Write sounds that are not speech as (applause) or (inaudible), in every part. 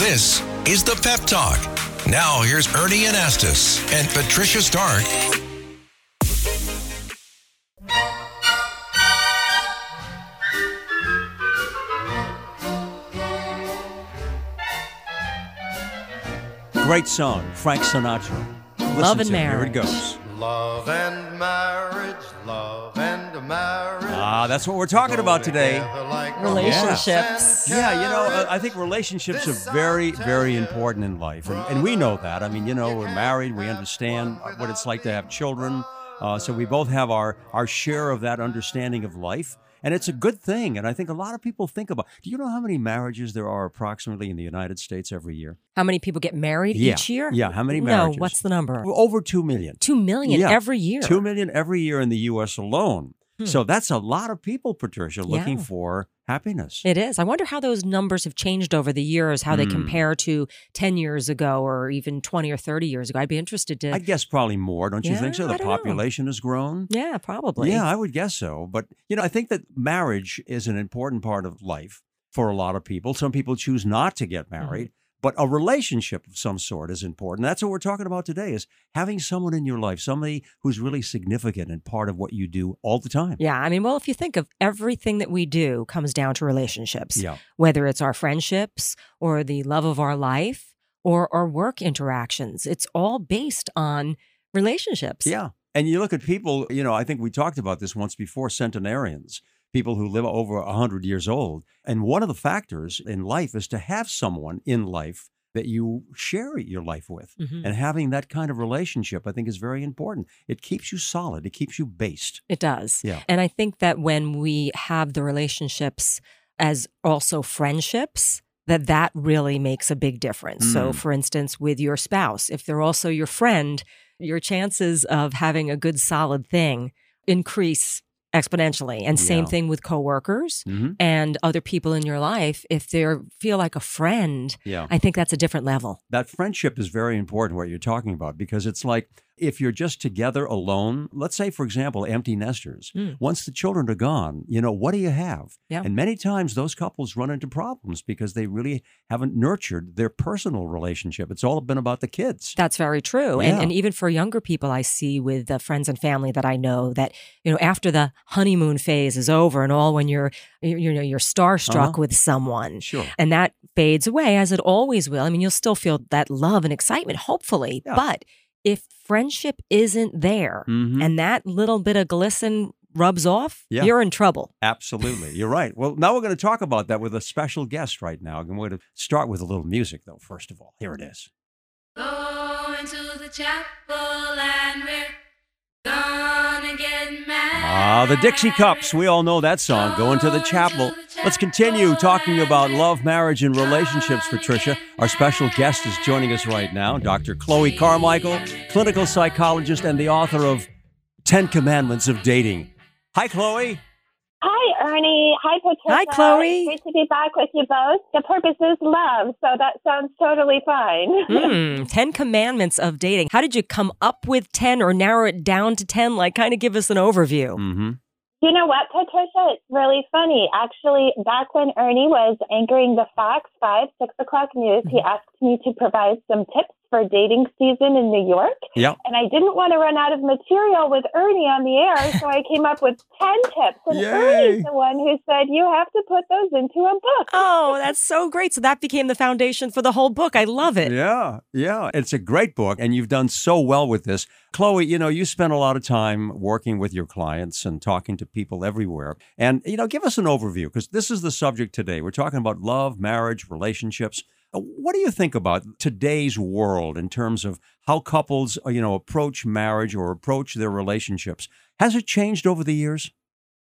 This is the Pep Talk. Now, here's Ernie Anastos and Patricia Stark. Great song, Frank Sinatra. Listen Love and to it. Here it goes. Love and Ah, that's what we're talking about today. Relationships. Yeah, you know, uh, I think relationships are very, very important in life. And, and we know that. I mean, you know, we're married, we understand what it's like to have children. Uh, so we both have our, our share of that understanding of life. And it's a good thing. And I think a lot of people think about do you know how many marriages there are approximately in the United States every year? How many people get married Yeah. each year? Yeah, how many marriages? No, what's the number? Over 2 million. Two million Yeah. every year. Two million every year in the U.S. alone. Hmm. So that's a lot of people, Patricia, looking Yeah. for happiness. It is. I wonder how those numbers have changed over the years, how they Hmm. compare to 10 years ago or even 20 or 30 years ago. I'd be interested to. I guess probably more, don't you think so? The don't know. population has grown. yeah, probably. Yeah, I would guess so. But, you know, I think that marriage is an important part of life for a lot of people. Some people choose not to get Mm-hmm. But a relationship of some sort is important. That's what we're talking about today is having someone in your life, somebody who's really significant and part of what you do all the time. Yeah, I mean, well, if you think of everything that we do comes down to relationships, Yeah. whether it's our friendships or the love of our life or our work interactions, it's all based on relationships. Yeah. And you look at people, you know, I think we talked about this once before centenarians, people who live over 100 years old. And one of the factors in life is to have someone in life that you share your life with. Mhm. And having that kind of relationship, I think, is very important. It keeps you solid, it keeps you based. It does. Yeah. And I think that when we have the relationships as also friendships, that that really makes a big difference. So Mm. for instance, with your spouse, if they're also your friend, your chances of having a good solid thing increase exponentially. And same Yeah. thing with coworkers Mm-hmm. and other people in your life. If they feel like a friend, Yeah. I think that's a different level. that friendship is very important what you're talking about because it's like if you're just together alone let's say for example empty nesters Mm. once the children are gone you know what do you have Yeah. and many times those couples run into problems because they really haven't nurtured their personal relationship it's all been about the kids That's very true. And, Yeah. and even for younger people, I see with the friends and family that I know that, you know, after the honeymoon phase is over and all when you're, you you know, you're starstruck Uh-huh. with someone sure and that fades away as it always will. I mean, you'll still feel that love and excitement, hopefully. Yeah. But if friendship isn't there Mhm. and that little bit of glisten rubs off, Yeah. you're in trouble. absolutely you're right well now we're going to talk about that with a special guest right now and we're going to start with a little music though first of all here it is Going to the chapel and we're gonna get married. Ah, the Dixie Cups. We all know that song, Going to the Chapel. Let's continue talking about love, marriage, and relationships, Patricia. Our special guest is joining us right now, Dr. Chloe Carmichael, clinical psychologist and the author of 10 Commandments of Dating. Hi, Chloe. Hi, Ernie. Hi, Patricia. Hi, Chloe. Great to be back with you both. The purpose is love, so that sounds totally fine. (laughs) Hmm, 10 commandments of dating. How did you come up with 10 or narrow it down to 10? Like, kind of give us an overview. Mm-hmm. You know what, Patricia? It's really funny. Actually, back when Ernie was anchoring the Fox 5, 6 o'clock news, he asked me to provide some tips for dating season in New York. Yep. And I didn't want to run out of material with Ernie on the air, so I came up with (laughs) 10 tips. And Yay. Ernie's the one who said, you have to put those into a book. (laughs) Oh, that's so great. So that became the foundation for the whole book. I love it. Yeah, yeah. It's a great book, and you've done so well with this. Chloe, you know, you spend a lot of time working with your clients and talking to people everywhere. And, you know, give us an overview because this is the subject today. We're talking about love, marriage, relationships. Uh, What do you think about today's world in terms of how couples, uh, you know, approach marriage or approach their relationships? Has it changed over the years?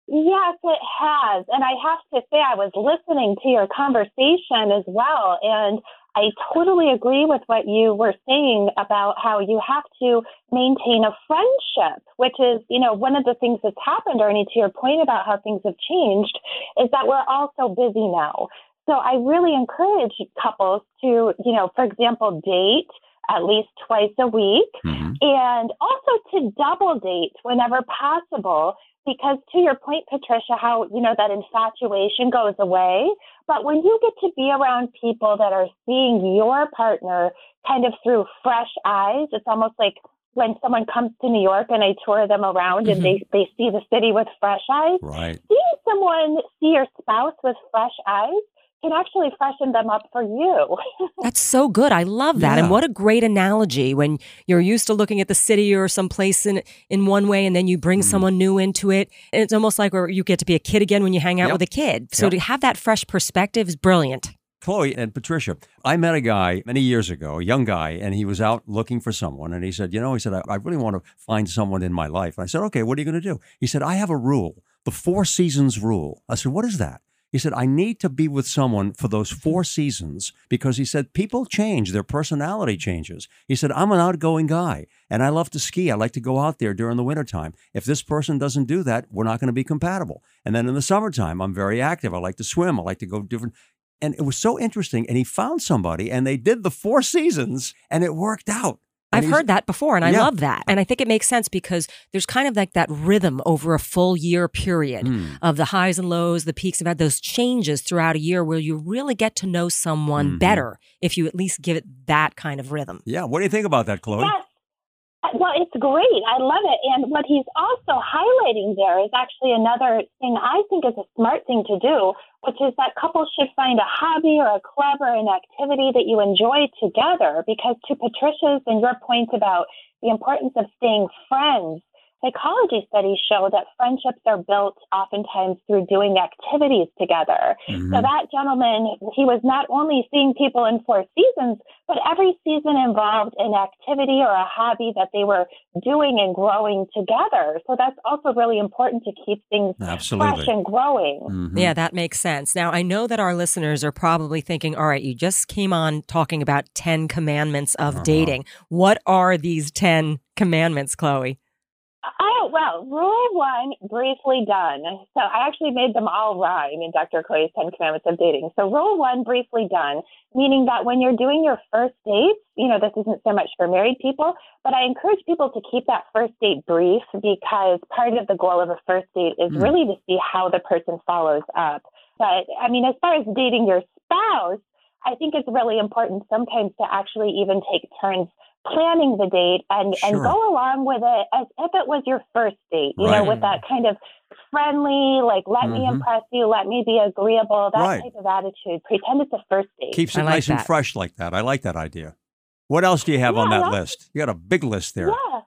Yes, it has. And I have to say, I was listening to your conversation as well. And I totally agree with what you were saying about how you have to maintain a friendship, which is, you know, one of the things that's happened, Ernie, to your point about how things have changed, is that we're all so busy now. So I really encourage couples to, you know, for example, date at least twice a week Mhm. and also to double date whenever possible because to your point patricia how you know that infatuation goes away but when you get to be around people that are seeing your partner kind of through fresh eyes it's almost like when someone comes to new york and i tour them around and they, they see the city with fresh eyes Right. seeing someone see your spouse with fresh eyes can actually freshen them up for you (laughs) That's so good. I love that. Yeah. And what a great analogy when you're used to looking at the city or some place in in one way and then you bring Mm-hmm. someone new into it. And it's almost like where you get to be a kid again when you hang out Yep. with a kid. So Yep. to have that fresh perspective is brilliant. Chloe and Patricia, I met a guy many years ago, a young guy, and he was out looking for someone. And he said, You know, he said, I, I really want to find someone in my life. And I said, Okay, what are you going to do? He said, I have a rule, the four seasons rule. I said, What is that? He said, I need to be with someone for those four seasons because he said, people change, their personality changes. He said, I'm an outgoing guy and I love to ski. I like to go out there during the wintertime. If this person doesn't do that, we're not going to be compatible. And then in the summertime, I'm very active. I like to swim. I like to go different. And it was so interesting. And he found somebody and they did the four seasons and it worked out. And I've heard that before and I Yeah. love that. And I think it makes sense because there's kind of like that rhythm over a full year period Hmm. of the highs and lows, the peaks of that, those changes throughout a year where you really get to know someone Mhm. better if you at least give it that kind of rhythm. Yeah. What do you think about that, Chloe? Yes. Well, it's great. I love it. And what he's also highlighting there is actually another thing I think is a smart thing to do, which is that couples should find a hobby or a club or an activity that you enjoy together. Because to Patricia's and your point about the importance of staying friends, psychology studies show that friendships are built oftentimes through doing activities together. Mhm. So that gentleman, he was not only seeing people in four seasons, but every season involved an activity or a hobby that they were doing and growing together. So that's also really important to keep things fresh and growing. Mhm. Yeah, that makes sense. Now, I know that our listeners are probably thinking, all right, you just came on talking about 10 commandments of Uh-huh. dating. What are these 10 commandments, Chloe? Well, rule one, briefly done. So I actually made them all rhyme in Dr. Chloe's 10 Commandments of Dating. So rule one, briefly done, meaning that when you're doing your first date, you know, this isn't so much for married people, but I encourage people to keep that first date brief because part of the goal of a first date is Mm. really to see how the person follows up. But I mean, as far as dating your spouse, I think it's really important sometimes to actually even take turns planning the date and, and go along with it as if it was your first date, you know, with that kind of friendly, like, let me Mhm. impress you, let me be agreeable, that Right. type of attitude. Pretend it's a first date. Keeps it like nice and fresh like that. I like that idea. What else do you have on that list? You got a big list there. Yeah,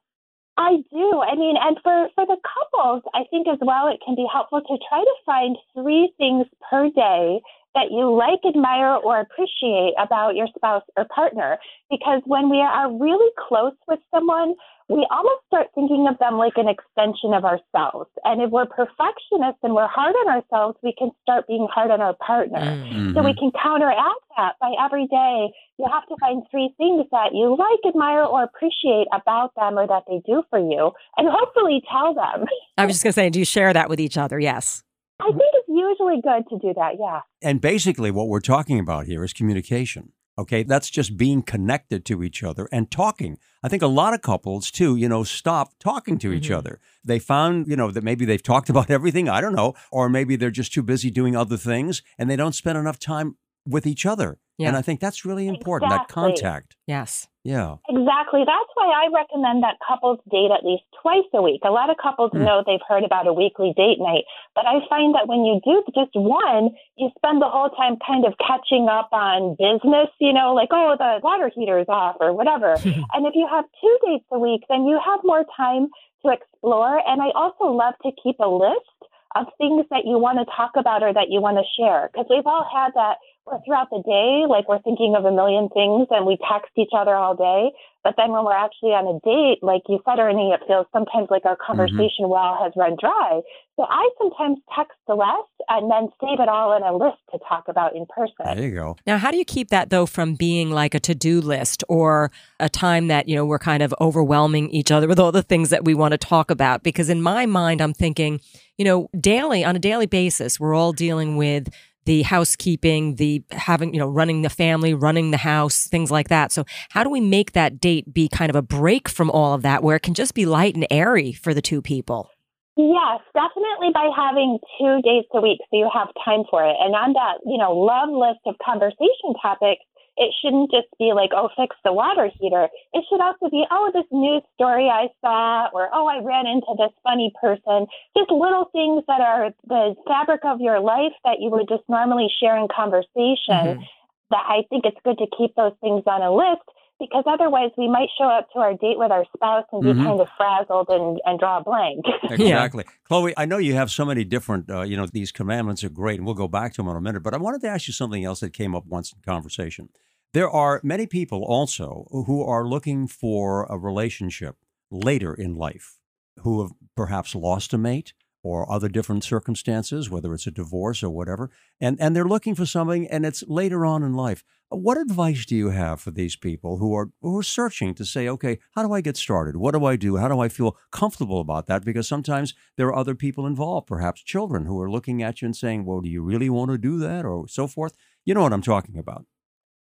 I do. I mean, and for, for the couples, I think as well, it can be helpful to try to find three things per day that you like, admire, or appreciate about your spouse or partner. Because when we are really close with someone, we almost start thinking of them like an extension of ourselves. And if we're perfectionists and we're hard on ourselves, we can start being hard on our partner. Mm. So we Mhm. can counteract that by every day you have to find three things that you like, admire, or appreciate about them or that they do for you, and hopefully tell them. I was just going to say, do you share that with each other? Yes. I think it's usually good to do that, yeah. And basically, what we're talking about here is communication. Okay, that's just being connected to each other and talking. I think a lot of couples, too, you know, stop talking to each Mhm. other. They found, you know, that maybe they've talked (laughs) about everything, I don't know, or maybe they're just too busy doing other things and they don't spend enough time with each other. Yeah. And I think that's really important, that contact. Yes. Yeah. Exactly. That's why I recommend that couples date at least twice a week. A lot of couples Hmm. know they've heard about a weekly date night, but I find that when you do just one, you spend the whole time kind of catching up on business, you know, like, oh, the water heater is off or whatever. (laughs) and if you have two dates a week, then you have more time to explore. And I also love to keep a list of things that you want to talk about or that you want to share because we've all had that throughout the day, like we're thinking of a million things and we text each other all day. But then when we're actually on a date, like you said, Ernie, it feels sometimes like our mm-hmm. conversation well has run dry. So I sometimes text less and then save it all in a list to talk about in person. There you go. Now, how do you keep that though from being like a to-do list or a time that, you know, we're kind of overwhelming each other with all the things that we want to talk about? Because in my mind, I'm thinking, you know, daily on a daily basis, we're all dealing with the housekeeping, the having, you know, running the family, running the house, things like that. So, how do we make that date be kind of a break from all of that where it can just be light and airy for the two people? Yes, definitely by having two dates a week so you have time for it. And on that, you know, love list of conversation topics, it shouldn't just be like, oh, fix the water heater. It should also be, oh, this news story I saw, or oh, I ran into this funny person. Just little things that are the fabric of your life that you would just normally share in conversation. Mhm. That I think it's good to keep those things on a list because otherwise we might show up to our date with our spouse and be Mhm. kind of frazzled and, and draw a blank. (laughs) Exactly. Chloe, I know you have so many different, uh, you know, these commandments are great, and we'll go back to them in a minute, but I wanted to ask you something else that came up once in conversation. There are many people also who are looking for a relationship later in life who have perhaps lost a mate or other different circumstances, whether it's a divorce or whatever, and, and they're looking for something and it's later on in life. What advice do you have for these people who are who are searching to say, okay, how do I get started? What do I do? How do I feel comfortable about that? Because sometimes there are other people involved, perhaps children, who are looking at you and saying, well, do you really want to do that, or so forth? You know what I'm talking about.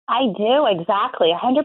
I do, exactly, 100%.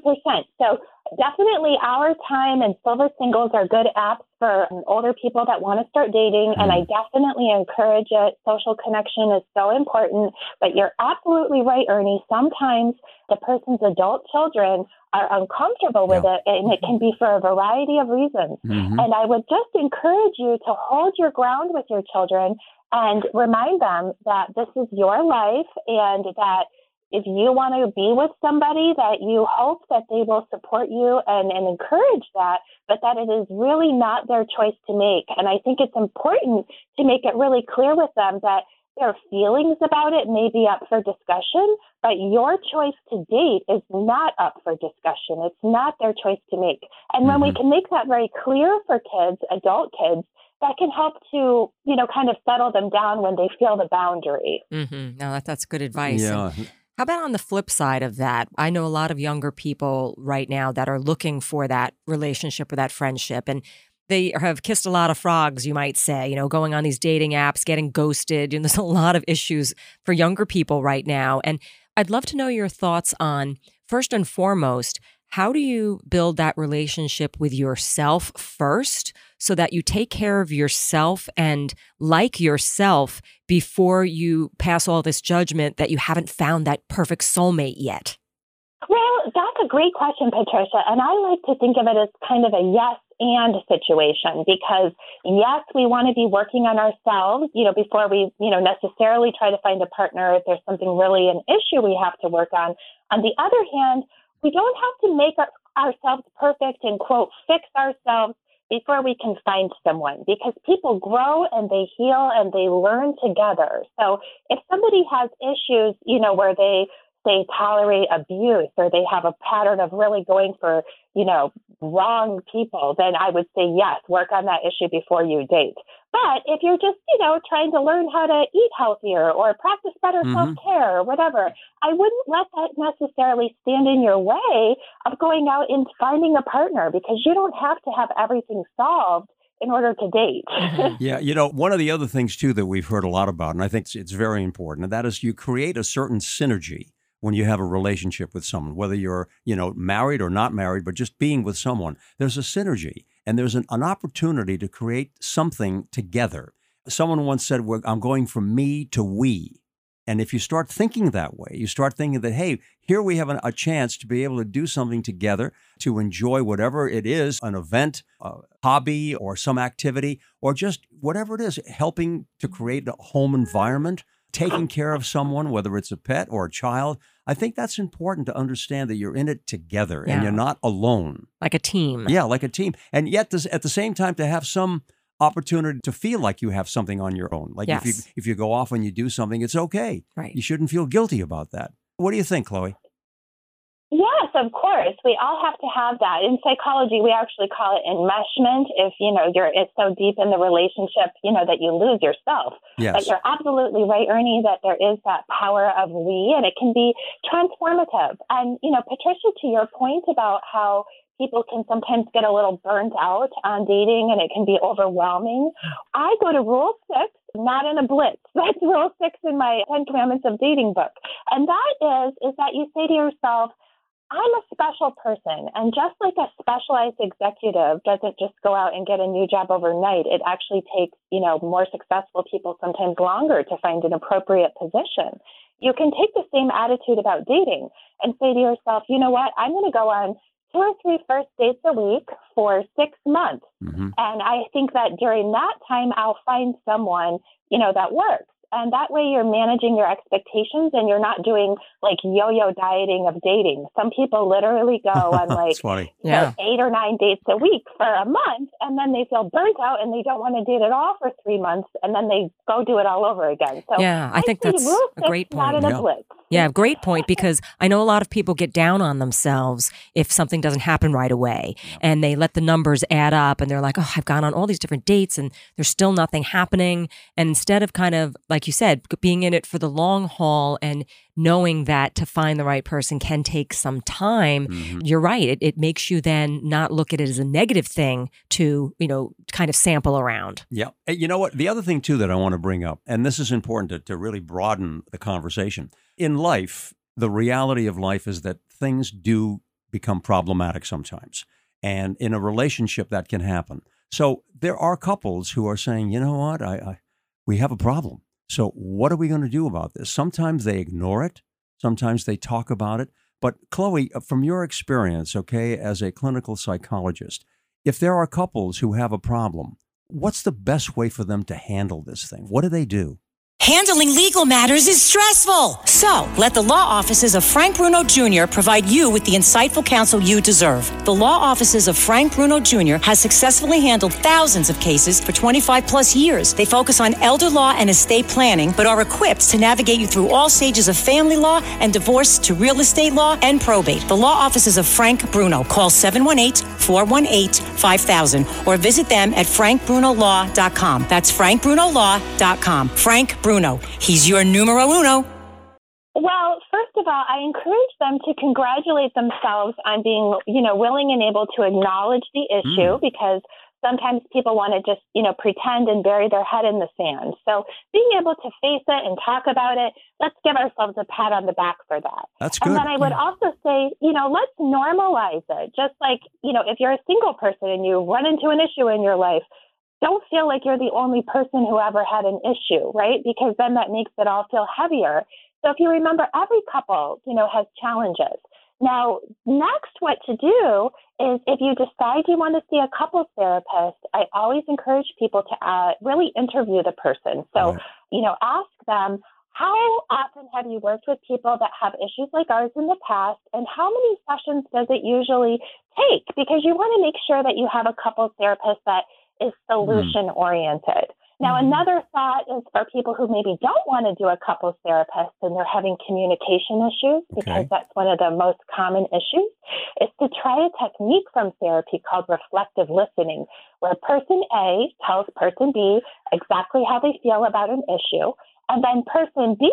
So definitely Our Time and Silver Singles are good apps for um, older people that want to start dating, and I definitely encourage it. Social connection is so important, but you're absolutely right, Ernie. Sometimes the person's adult children are uncomfortable with it, and it can be for a variety of reasons. Mhm. And I would just encourage you to hold your ground with your children and remind them that this is your life and that if you want to be with somebody that you hope that they will support you and, and encourage that, but that it is really not their choice to make. And I think it's important to make it really clear with them that their feelings about it may be up for discussion, but your choice to date is not up for discussion. It's not their choice to make. And when we Mhm. can make that very clear for kids, adult kids, that can help to, you know, kind of settle them down when they feel the boundary. Mm-hmm. No, that, that's good advice. And Yeah. How about on the flip side of that? I know a lot of younger people right now that are looking for that relationship or that friendship. And they have kissed a lot of frogs, you might say, you know, going on these dating apps, getting ghosted. And there's a (laughs) lot of issues for younger people right now. And I'd love to know your thoughts on, first and foremost, how do you build that relationship with yourself first so that you take care of yourself and like yourself before you pass all this judgment that you haven't found that perfect soulmate yet? Well, that's a great question, Patricia. And I like to think of it as kind of a yes and situation because yes, we want to be working on ourselves, you know, before we, you know, necessarily try to find a partner if there's something really an issue we have to work on. On the other hand, we don't have to make our, ourselves perfect and quote fix ourselves before we can find someone because people grow and they heal and they learn together. So if somebody has issues, you know, where they they tolerate abuse or they have a pattern of really going for, you know, wrong people, then I would say yes, work on that issue before you date. But if you're just, you know, trying to learn how to eat healthier or practice better Mhm. self care or whatever, I wouldn't let that necessarily stand in your way of going out and finding a partner because you don't have to have everything solved in order to date. (laughs) Yeah, you know, one of the other things too that we've heard a lot about, and I think it's, it's very important, and that is you create a certain synergy when you have a relationship with someone, whether you're, you know, married or not married, but just being with someone. There's a synergy and there's an, an opportunity to create something together. Someone once said, "Well, I'm going from me to we. And if you start thinking that way, you start thinking that, hey, here we have an, a chance to be able to do something together, to enjoy whatever it is an event, a hobby, or some activity, or just whatever it is, helping to create a home environment, taking care of someone, whether it's a pet or a child. I think that's important to understand that you're in it together and you're not alone. Like a team. Yeah, like a team. And yet, this, at the same time, to have some opportunity to feel like you have something on your own. Like if you if you go off and you do something, it's okay. Right. You shouldn't feel guilty about that. What do you think, Chloe? Yes, of course. We all have to have that. In psychology, we actually call it enmeshment. If you know you're it's so deep in the relationship, you know that you lose yourself. But Yes. you're absolutely right, Ernie, that there is that power of we, and it can be transformative. And you know, Patricia, to your point about how people can sometimes get a little burnt out on dating, and it can be overwhelming. I go to Rule Six not in a blitz. (laughs) That's rule six in my Ten Commandments of Dating book. And that is, is that you say to yourself, I'm a special person. And just like a specialized executive doesn't just go out and get a new job overnight, it actually takes, you know, more successful people sometimes longer to find an appropriate position. You can take the same attitude about dating and say to yourself, you know what, I'm going to go on two or three first dates a week for six months. hmm And I think that during that time, I'll find someone, you know, that works. And that way you're managing your expectations and you're not doing like yo yo dieting of dating. Some people literally go (laughs) on like That's funny. you know, Yeah. eight or nine dates a week for a month and then they feel burnt out and they don't want to date at all for three months and then they go do it all over again. So Yeah, I think that's a six, great Not point. in Yeah. a blitz. Yeah, great point because I know a lot of people get down on themselves if something doesn't happen right away and they let the numbers add up and they're like, oh, I've gone on all these different dates and there's still nothing happening. And instead of kind of, like you said, being in it for the long haul and knowing that to find the right person can take some time, Mhm. you're right. It, it makes you then not look at it as a negative thing to, you know, kind of sample around. Yeah. You know what? The other thing, too, that I want to bring up, and this is important to, to really broaden the conversation. In life, the reality of life is that things do become problematic sometimes. And in a relationship, that can happen. So there are couples who are saying, you know what? I, I we have a problem. So what are we going to do about this? Sometimes they ignore it. Sometimes they talk about it. But Chloe, uh, from your experience, okay, as a clinical psychologist, if there are couples who have a problem, what's the best way for them to handle this thing? What do they do? Handling legal matters is stressful. So, let the law offices of Frank Bruno Jr. provide you with the insightful counsel you deserve. The law offices of Frank Bruno Jr. has successfully handled thousands of cases for 25 plus years. They focus on elder law and estate planning, but are equipped to navigate you through all stages of family law and divorce to real estate law and probate. The law offices of Frank Bruno. Call 718 418 5000 or visit them at frankbrunolaw.com. That's frankbrunolaw.com. Frank Bruno. He's your numero uno. Well, first of all, I encourage them to congratulate themselves on being, you know, willing and able to acknowledge the issue mm. because sometimes people want to just, you know, pretend and bury their head in the sand. So being able to face it and talk about it, let's give ourselves a pat on the back for that. That's good. And then I would also say, you know, let's normalize it. Just like, you know, if you're a single person and you run into an issue in your life, don't feel like you're the only person who ever had an issue, right? Because then that makes it all feel heavier. So if you remember, every couple, you know, has challenges. Now, next, what to do is if you decide you want to see a couples therapist, I always encourage people to uh, really interview the person. So, Right. you know, ask them, how often have you worked with people that have issues like ours in the past, and how many sessions does it usually take? Because you want to make sure that you have a couples therapist that is solution oriented. Now, mm-hmm. another thought is for people who maybe don't want to do a couples therapist and they're having communication issues, because Okay. that's one of the most common issues, is to try a technique from therapy called reflective listening, where person A tells person B exactly how they feel about an issue. And then person B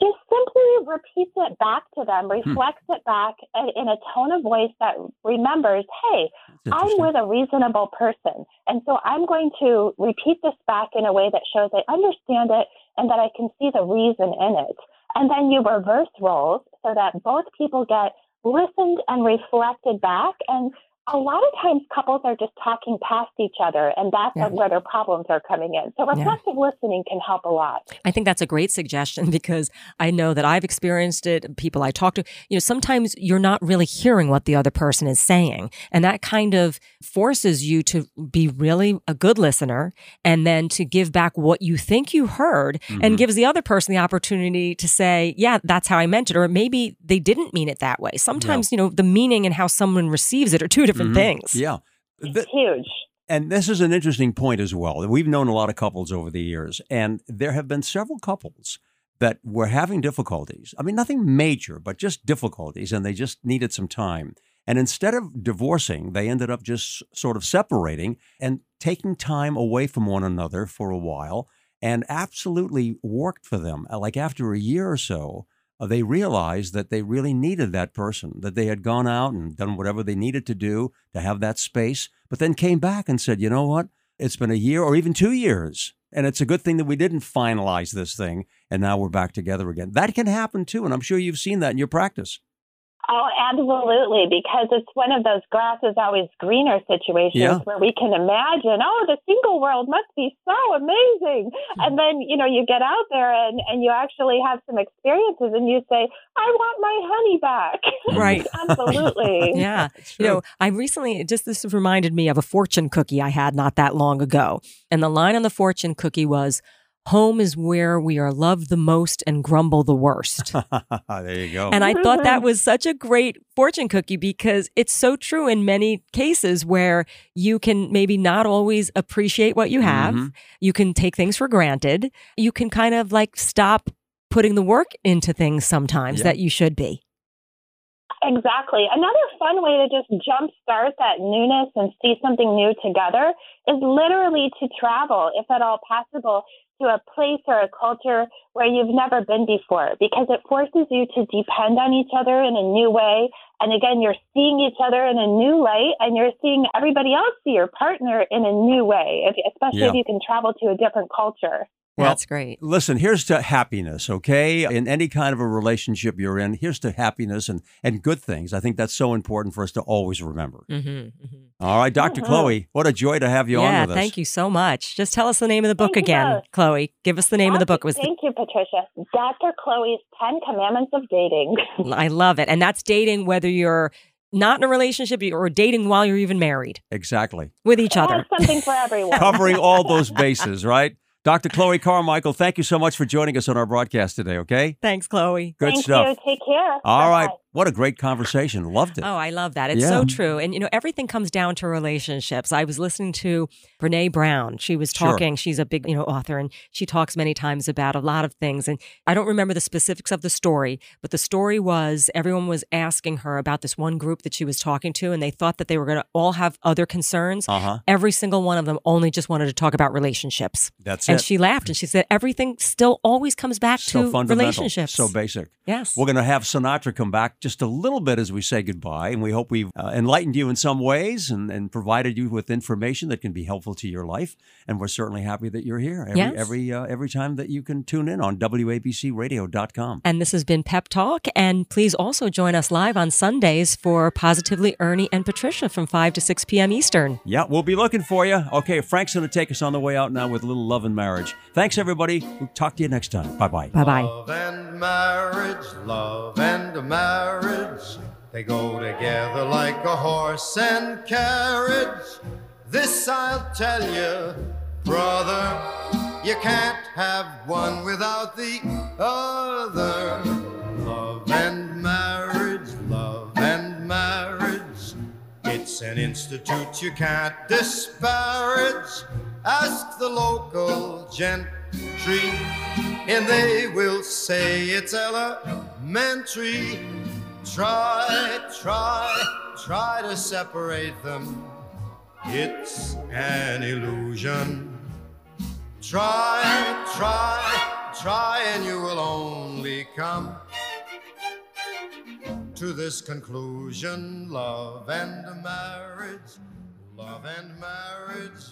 just simply repeats it back to them, hmm. reflects it back in in a tone of voice that remembers, hey, I'm with a reasonable person. And so I'm going to repeat this back in a way that shows I understand it and that I can see the reason in it. And then you reverse roles so that both people get listened and reflected back. And a lot of times couples are just talking past each other, and that's Yeah. where their problems are coming in. So reflective listening can help a lot. I think that's a great suggestion (laughs) because I know that I've experienced it. People I talk to, you know, sometimes you're not really hearing what the other person is saying. And that kind of forces you to be really a good listener and then to give back what you think you heard and mm-hmm. gives the other person the opportunity to say, yeah, that's how I meant it. Or maybe they didn't mean it that way. Sometimes, you know, the meaning and how someone receives it are two different Mm-hmm. things. Yeah. It's huge. And this is an interesting point as well. We've known a lot of couples over the years, and there have been several couples that were having difficulties. I mean, nothing major, but just difficulties, and they just needed some time. And instead of divorcing, they ended up just sort of separating and taking time away from one another for a while, and absolutely worked for them. Like after a year or so, uh, they realized that they really needed that person, that they had gone out and done whatever they needed to do to have that space, but then came back and said, you know what? It's been a year or even two years, And it's a good thing that we didn't finalize this thing and now we're back together again. That can happen too. And I'm sure you've seen that in your practice. Oh, absolutely, because it's one of those grass is always greener situations Yeah. where we can imagine, oh, the single world must be so amazing. And then, you know, you get out there and, and you actually have some experiences and you say, I want my honey back. Right. (laughs) absolutely. (laughs) Yeah. You know. I recently just this reminded me of a fortune cookie I had not that long ago. And the line on the fortune cookie was, Home is where we are loved the most and grumble the worst. (laughs) there you go. And I thought that was such a great fortune cookie because it's so true in many cases where you can maybe not always appreciate what you have. Mhm. You can take things for granted. You can kind of like stop putting the work into things sometimes Yeah. that you should be. Exactly. Another fun way to just jumpstart that newness and see something new together is literally to travel, if at all possible, to a place or a culture where you've never been before because it forces you to depend on each other in a new way. And again, you're seeing each other in a new light and you're seeing everybody else see your partner in a new way, if, especially Yeah. if you can travel to a different culture. Well, That's great. Listen, here's to happiness, okay? In any kind of a relationship you're in, here's to happiness and, and good things. I think that's so important for us to always remember. Mm-hmm, All right, doctor Mhm. Chloe, what a joy to have you yeah, on with us. thank you so much. Just tell us the name of the book Thank again, both. Chloe. Give us the name of the book. It was Thank you, Patricia. Dr. Chloe's 10 Commandments of Dating. I love it, and that's dating whether you're not in a relationship or dating while you're even married Exactly. with each It other. has something for (laughs) everyone. Covering all those (laughs) bases, right? Dr. Chloe Carmichael, thank you so much for joining us on our broadcast today, okay? Thanks, Chloe. Good Thank stuff. you. Take care. All right. Bye-bye. What a great conversation. Loved it. Oh, I love that. It's Yeah. so true. And, you know, everything comes down to relationships. I was listening to Brene Brown. She was Sure. talking, she's a big, you know, author, and she talks many times about a lot of things. And I don't remember the specifics of the story, but the story was everyone was asking her about this one group that she was talking to, and they thought that they were going to all have other concerns. Uh huh. Every single one of them only just wanted to talk about relationships. That's and it. She laughed and she said, everything still always comes back so to fundamental. relationships. So basic. yes. We're going to have Sinatra come back just a little bit as we say goodbye. And we hope we've uh, enlightened you in some ways and, and provided you with information that can be helpful to your life. And we're certainly happy that you're here every Yes. every, uh, every time that you can tune in on WABCRadio.com. And this has been Pep Talk. And please also join us live on Sundays for Positively Ernie and Patricia from 5 to 6 p.m. Eastern. Yeah, we'll be looking for you. Okay, Frank's going to take us on the way out now with a little love and marriage. Thanks, everybody. We'll talk to you next time. Bye bye. Bye bye. Love and marriage, love and marriage, they go together like a horse and carriage. This I'll tell you, brother, you can't have one without the other. Love and marriage, love and marriage, it's an institute you can't disparage. Ask the local gentry, and they will say it's elementary. Try, try, try to separate them. It's an illusion. Try, try, try, and you will only come to this conclusion love and marriage, love and marriage.